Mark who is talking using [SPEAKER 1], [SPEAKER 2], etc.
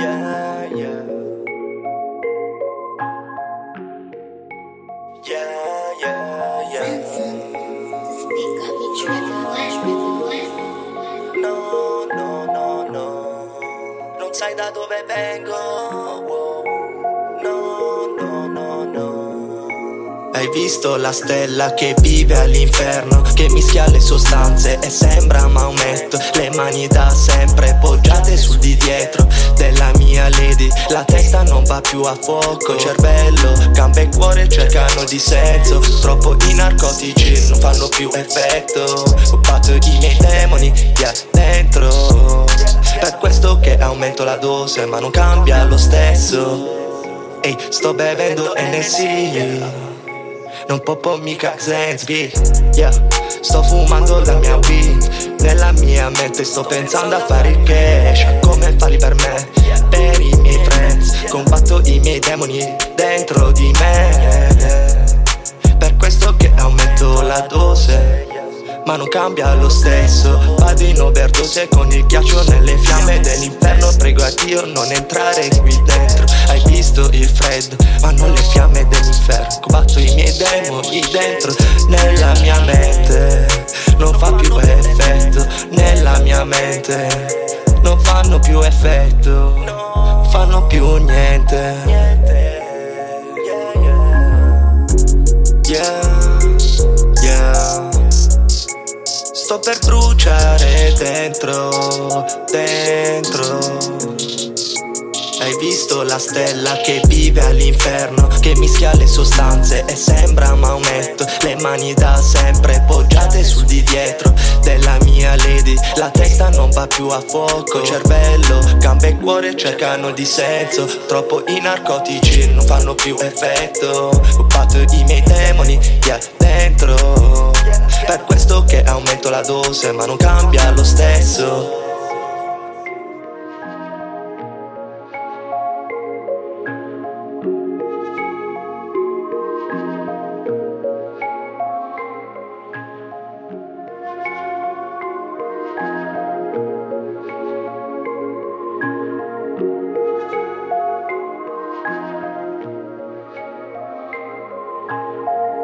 [SPEAKER 1] yeah, yeah. Yeah, yeah, yeah. No, no, no, no. Non sai da dove vengo. Hai visto la stella che vive all'inferno, che mischia le sostanze e sembra Maometto. Le mani da sempre poggiate sul di dietro della mia lady. La testa non va più a fuoco, cervello, gambe e cuore cercano di senso. Troppo i narcotici non fanno più effetto. Ho fatto i miei demoni via dentro. Per questo che aumento la dose, ma non cambia lo stesso. Ehi, sto bevendo NC Non popo mica Zensby Yeah, sto fumando la mia weed. Nella mia mente sto pensando a fare il cash. Come farli per me, per i miei friends. Combatto i miei demoni dentro di me. Per questo che aumento la dose. Ma non cambia lo stesso. Vado in overdose con il ghiaccio nelle fiamme dell'inferno. Prego a Dio non entrare qui dentro. Hai visto il freddo, ma non le fiamme dell'inferno Combatto i miei demoni dentro Nella mia mente. Non fa più effetto Nella mia mente. Non fanno più effetto Fanno più niente. Sto per bruciare dentro, dentro. Hai visto la stella che vive all'inferno, che mischia le sostanze e sembra Maometto. Le mani da sempre poggiate sul di dietro della mia lady. La testa non va più a fuoco, cervello, gambe e cuore cercano di senso. Troppo i narcotici non fanno più effetto. Ho fatto i miei demoni via dentro. Per questo che aumento la dose, ma non cambia lo stesso.